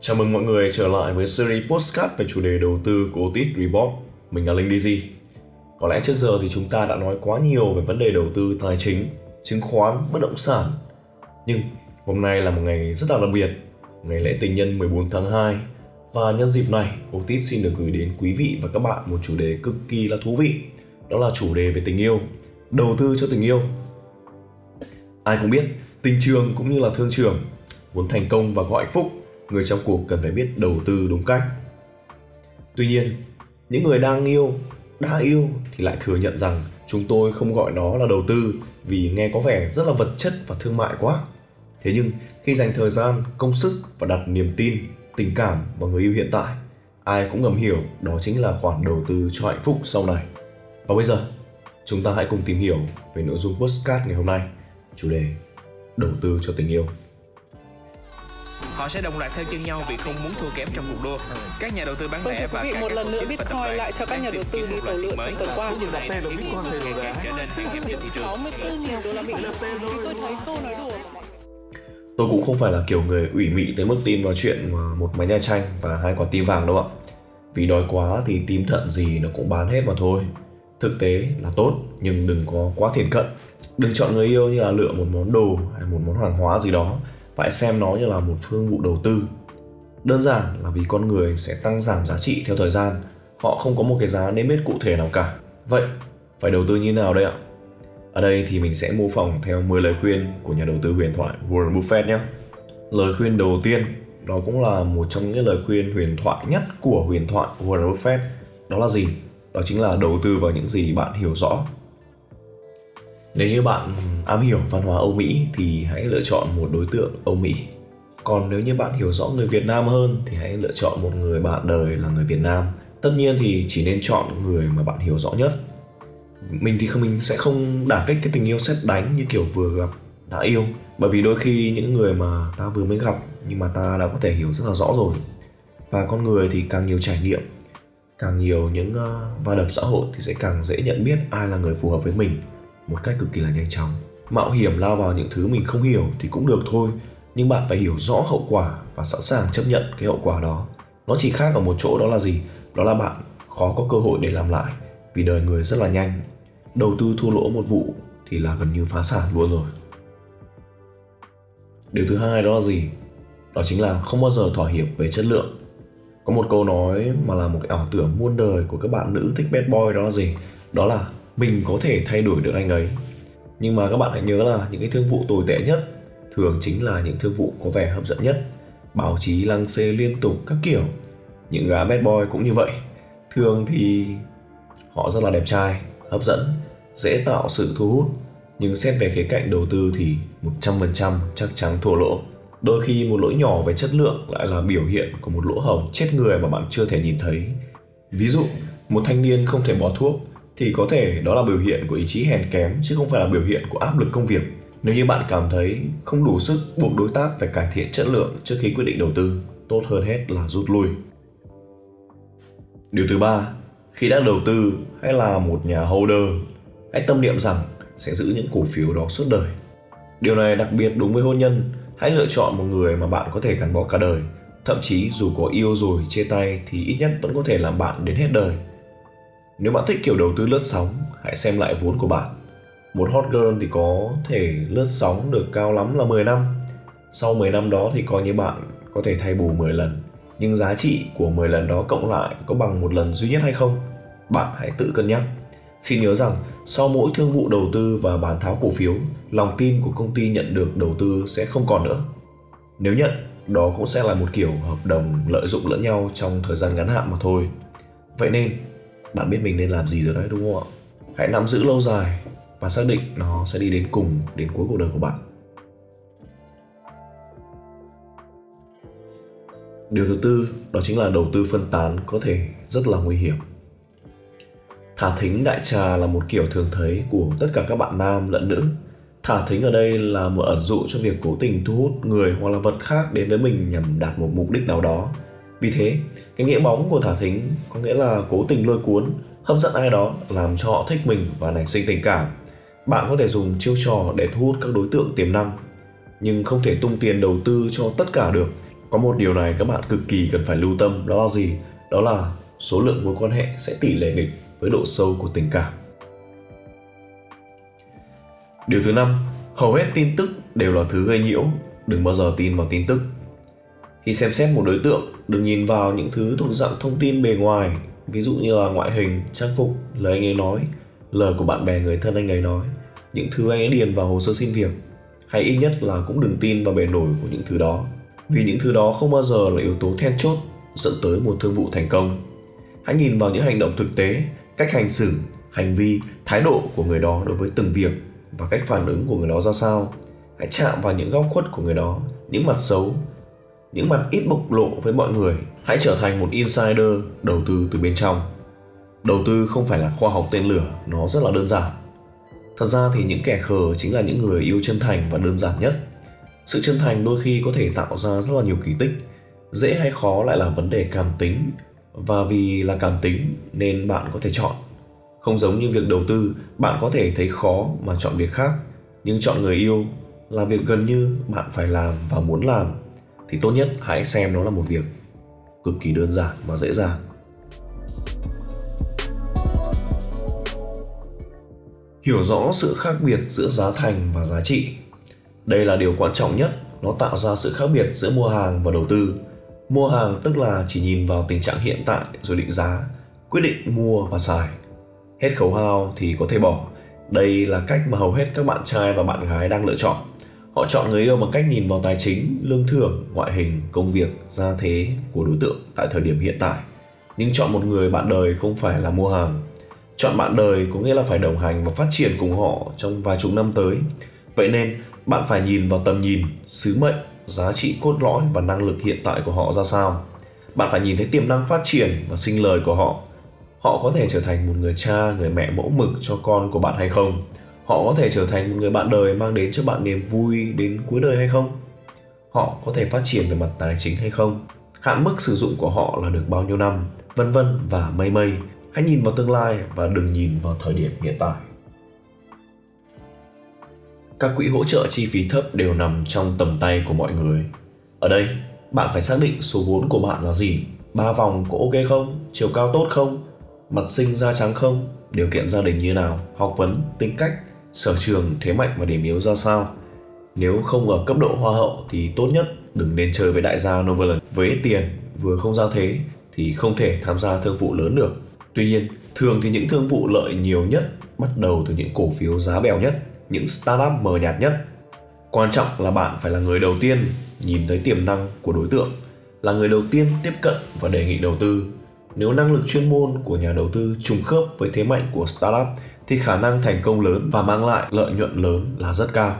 Chào mừng mọi người trở lại với series postcard về chủ đề đầu tư của Otis Report. Mình là Linh DZ. Có lẽ trước giờ thì chúng ta đã nói quá nhiều về vấn đề đầu tư tài chính, chứng khoán, bất động sản. Nhưng hôm nay là một ngày rất là đặc biệt, ngày lễ tình nhân 14 tháng 2. Và nhân dịp này, Otis xin được gửi đến quý vị và các bạn một chủ đề cực kỳ là thú vị. Đó là chủ đề về tình yêu, đầu tư cho tình yêu. Ai cũng biết, tình trường cũng như là thương trường, muốn thành công và có hạnh phúc người trong cuộc cần phải biết đầu tư đúng cách. Tuy nhiên, những người đang yêu, đã yêu thì lại thừa nhận rằng chúng tôi không gọi đó là đầu tư vì nghe có vẻ rất là vật chất và thương mại quá. Thế nhưng, khi dành thời gian, công sức và đặt niềm tin, tình cảm vào người yêu hiện tại, ai cũng ngầm hiểu đó chính là khoản đầu tư cho hạnh phúc sau này. Và bây giờ, chúng ta hãy cùng tìm hiểu về nội dung postcard ngày hôm nay, chủ đề đầu tư cho tình yêu họ sẽ đồng loạt theo chân nhau vì không muốn thua kém trong cuộc đua. Các nhà đầu tư bán Vâng, lẻ và các một nhà lần nữa Bitcoin lại cho các nhà đầu tư đi một tàu lượn trong tuần qua. Điều này khiến cuộc đua ngày càng trở nên hung hiểm cho thị trường. 64 nghìn đô la Mỹ. Tôi thấy câu nói đùa. tôi cũng không phải là kiểu người ủy mị tới mức tin vào chuyện mà một máy nha chanh và hai quả tim vàng đâu ạ vì đói quá thì tim thận gì nó cũng bán hết mà thôi thực tế là tốt nhưng đừng có quá thiển cận đừng chọn người yêu như là lựa một món đồ hay một món hàng hóa gì đó phải xem nó như là một phương vụ đầu tư đơn giản là vì con người sẽ tăng giảm giá trị theo thời gian họ không có một cái giá niêm yết cụ thể nào cả vậy phải đầu tư như nào đây ạ ở đây thì mình sẽ mô phỏng theo 10 lời khuyên của nhà đầu tư huyền thoại Warren Buffett nhé. Lời khuyên đầu tiên, đó cũng là một trong những lời khuyên huyền thoại nhất của huyền thoại Warren Buffett. Đó là gì? Đó chính là đầu tư vào những gì bạn hiểu rõ. Nếu như bạn am hiểu văn hóa Âu Mỹ thì hãy lựa chọn một đối tượng Âu Mỹ. Còn nếu như bạn hiểu rõ người Việt Nam hơn thì hãy lựa chọn một người bạn đời là người Việt Nam. Tất nhiên thì chỉ nên chọn người mà bạn hiểu rõ nhất mình thì không mình sẽ không đả kích cái tình yêu xét đánh như kiểu vừa gặp đã yêu bởi vì đôi khi những người mà ta vừa mới gặp nhưng mà ta đã có thể hiểu rất là rõ rồi và con người thì càng nhiều trải nghiệm càng nhiều những uh, va đập xã hội thì sẽ càng dễ nhận biết ai là người phù hợp với mình một cách cực kỳ là nhanh chóng. Mạo hiểm lao vào những thứ mình không hiểu thì cũng được thôi, nhưng bạn phải hiểu rõ hậu quả và sẵn sàng chấp nhận cái hậu quả đó. Nó chỉ khác ở một chỗ đó là gì? Đó là bạn khó có cơ hội để làm lại, vì đời người rất là nhanh. Đầu tư thua lỗ một vụ thì là gần như phá sản luôn rồi. Điều thứ hai đó là gì? Đó chính là không bao giờ thỏa hiệp về chất lượng. Có một câu nói mà là một cái ảo tưởng muôn đời của các bạn nữ thích bad boy đó là gì? Đó là mình có thể thay đổi được anh ấy. Nhưng mà các bạn hãy nhớ là những cái thương vụ tồi tệ nhất thường chính là những thương vụ có vẻ hấp dẫn nhất. Báo chí lăng xê liên tục các kiểu. Những gã bad boy cũng như vậy. Thường thì họ rất là đẹp trai, hấp dẫn, dễ tạo sự thu hút. Nhưng xét về khía cạnh đầu tư thì 100% chắc chắn thua lỗ. Đôi khi một lỗi nhỏ về chất lượng lại là biểu hiện của một lỗ hổng chết người mà bạn chưa thể nhìn thấy. Ví dụ, một thanh niên không thể bỏ thuốc thì có thể đó là biểu hiện của ý chí hèn kém, chứ không phải là biểu hiện của áp lực công việc. Nếu như bạn cảm thấy không đủ sức buộc đối tác phải cải thiện chất lượng trước khi quyết định đầu tư, tốt hơn hết là rút lui. Điều thứ ba, khi đã đầu tư hay là một nhà holder. Hãy tâm niệm rằng sẽ giữ những cổ phiếu đó suốt đời. Điều này đặc biệt đúng với hôn nhân. Hãy lựa chọn một người mà bạn có thể gắn bó cả đời. Thậm chí dù có yêu rồi, chia tay thì ít nhất vẫn có thể làm bạn đến hết đời nếu bạn thích kiểu đầu tư lướt sóng hãy xem lại vốn của bạn một hot girl thì có thể lướt sóng được cao lắm là 10 năm sau 10 năm đó thì coi như bạn có thể thay bù 10 lần nhưng giá trị của 10 lần đó cộng lại có bằng một lần duy nhất hay không? Bạn hãy tự cân nhắc. Xin nhớ rằng sau mỗi thương vụ đầu tư và bán tháo cổ phiếu, lòng tin của công ty nhận được đầu tư sẽ không còn nữa. Nếu nhận, đó cũng sẽ là một kiểu hợp đồng lợi dụng lẫn nhau trong thời gian ngắn hạn mà thôi. Vậy nên, bạn biết mình nên làm gì rồi đấy đúng không ạ? Hãy nắm giữ lâu dài và xác định nó sẽ đi đến cùng, đến cuối cuộc đời của bạn. Điều thứ tư đó chính là đầu tư phân tán có thể rất là nguy hiểm. Thả thính đại trà là một kiểu thường thấy của tất cả các bạn nam lẫn nữ. Thả thính ở đây là một ẩn dụ cho việc cố tình thu hút người hoặc là vật khác đến với mình nhằm đạt một mục đích nào đó. Vì thế, cái nghĩa bóng của thả thính có nghĩa là cố tình lôi cuốn, hấp dẫn ai đó làm cho họ thích mình và nảy sinh tình cảm. Bạn có thể dùng chiêu trò để thu hút các đối tượng tiềm năng, nhưng không thể tung tiền đầu tư cho tất cả được. Có một điều này các bạn cực kỳ cần phải lưu tâm đó là gì? Đó là số lượng mối quan hệ sẽ tỷ lệ nghịch với độ sâu của tình cảm. Điều thứ năm hầu hết tin tức đều là thứ gây nhiễu. Đừng bao giờ tin vào tin tức khi xem xét một đối tượng, đừng nhìn vào những thứ thuộc dạng thông tin bề ngoài, ví dụ như là ngoại hình, trang phục, lời anh ấy nói, lời của bạn bè, người thân anh ấy nói, những thứ anh ấy điền vào hồ sơ xin việc, hay ít nhất là cũng đừng tin vào bề nổi của những thứ đó. Vì những thứ đó không bao giờ là yếu tố then chốt dẫn tới một thương vụ thành công. Hãy nhìn vào những hành động thực tế, cách hành xử, hành vi, thái độ của người đó đối với từng việc và cách phản ứng của người đó ra sao. Hãy chạm vào những góc khuất của người đó, những mặt xấu những mặt ít bộc lộ với mọi người hãy trở thành một insider đầu tư từ bên trong. Đầu tư không phải là khoa học tên lửa, nó rất là đơn giản. Thật ra thì những kẻ khờ chính là những người yêu chân thành và đơn giản nhất. Sự chân thành đôi khi có thể tạo ra rất là nhiều kỳ tích, dễ hay khó lại là vấn đề cảm tính. Và vì là cảm tính nên bạn có thể chọn. Không giống như việc đầu tư, bạn có thể thấy khó mà chọn việc khác. Nhưng chọn người yêu là việc gần như bạn phải làm và muốn làm thì tốt nhất hãy xem nó là một việc cực kỳ đơn giản và dễ dàng. Hiểu rõ sự khác biệt giữa giá thành và giá trị. Đây là điều quan trọng nhất. Nó tạo ra sự khác biệt giữa mua hàng và đầu tư. Mua hàng tức là chỉ nhìn vào tình trạng hiện tại rồi định giá, quyết định mua và xài. Hết khẩu hao thì có thể bỏ. Đây là cách mà hầu hết các bạn trai và bạn gái đang lựa chọn họ chọn người yêu bằng cách nhìn vào tài chính, lương thưởng, ngoại hình, công việc, gia thế của đối tượng tại thời điểm hiện tại. Nhưng chọn một người bạn đời không phải là mua hàng. Chọn bạn đời có nghĩa là phải đồng hành và phát triển cùng họ trong vài chục năm tới. Vậy nên, bạn phải nhìn vào tầm nhìn, sứ mệnh, giá trị cốt lõi và năng lực hiện tại của họ ra sao. Bạn phải nhìn thấy tiềm năng phát triển và sinh lời của họ. Họ có thể trở thành một người cha, người mẹ mẫu mực cho con của bạn hay không? Họ có thể trở thành một người bạn đời mang đến cho bạn niềm vui đến cuối đời hay không? Họ có thể phát triển về mặt tài chính hay không? Hạn mức sử dụng của họ là được bao nhiêu năm? Vân vân và mây mây. Hãy nhìn vào tương lai và đừng nhìn vào thời điểm hiện tại. Các quỹ hỗ trợ chi phí thấp đều nằm trong tầm tay của mọi người. Ở đây, bạn phải xác định số vốn của bạn là gì. Ba vòng có ok không? Chiều cao tốt không? Mặt sinh da trắng không? Điều kiện gia đình như nào? Học vấn, tính cách sở trường thế mạnh và điểm yếu ra sao? Nếu không ở cấp độ hoa hậu thì tốt nhất đừng nên chơi với đại gia Novaland với ít tiền, vừa không ra thế thì không thể tham gia thương vụ lớn được. Tuy nhiên, thường thì những thương vụ lợi nhiều nhất bắt đầu từ những cổ phiếu giá bèo nhất, những startup mờ nhạt nhất. Quan trọng là bạn phải là người đầu tiên nhìn thấy tiềm năng của đối tượng, là người đầu tiên tiếp cận và đề nghị đầu tư. Nếu năng lực chuyên môn của nhà đầu tư trùng khớp với thế mạnh của startup thì khả năng thành công lớn và mang lại lợi nhuận lớn là rất cao.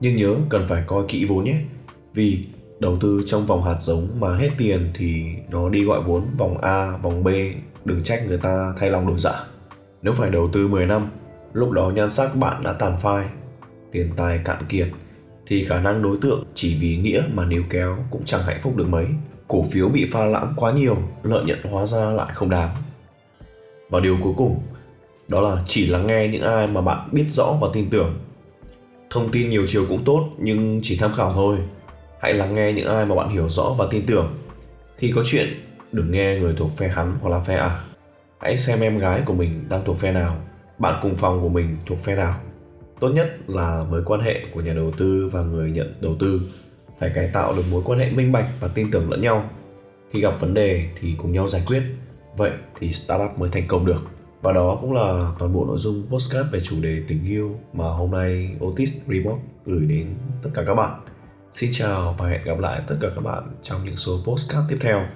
Nhưng nhớ cần phải coi kỹ vốn nhé. Vì đầu tư trong vòng hạt giống mà hết tiền thì nó đi gọi vốn vòng A, vòng B, đừng trách người ta thay lòng đổi dạ. Nếu phải đầu tư 10 năm, lúc đó nhan sắc bạn đã tàn phai, tiền tài cạn kiệt thì khả năng đối tượng chỉ vì nghĩa mà níu kéo cũng chẳng hạnh phúc được mấy cổ phiếu bị pha lãng quá nhiều lợi nhuận hóa ra lại không đáng và điều cuối cùng đó là chỉ lắng nghe những ai mà bạn biết rõ và tin tưởng. Thông tin nhiều chiều cũng tốt, nhưng chỉ tham khảo thôi. Hãy lắng nghe những ai mà bạn hiểu rõ và tin tưởng. Khi có chuyện, đừng nghe người thuộc phe hắn hoặc là phe ả. Hãy xem em gái của mình đang thuộc phe nào, bạn cùng phòng của mình thuộc phe nào. Tốt nhất là mối quan hệ của nhà đầu tư và người nhận đầu tư phải cải tạo được mối quan hệ minh bạch và tin tưởng lẫn nhau. Khi gặp vấn đề thì cùng nhau giải quyết. Vậy thì startup mới thành công được và đó cũng là toàn bộ nội dung postcard về chủ đề tình yêu mà hôm nay Otis Remote gửi đến tất cả các bạn. Xin chào và hẹn gặp lại tất cả các bạn trong những số postcard tiếp theo.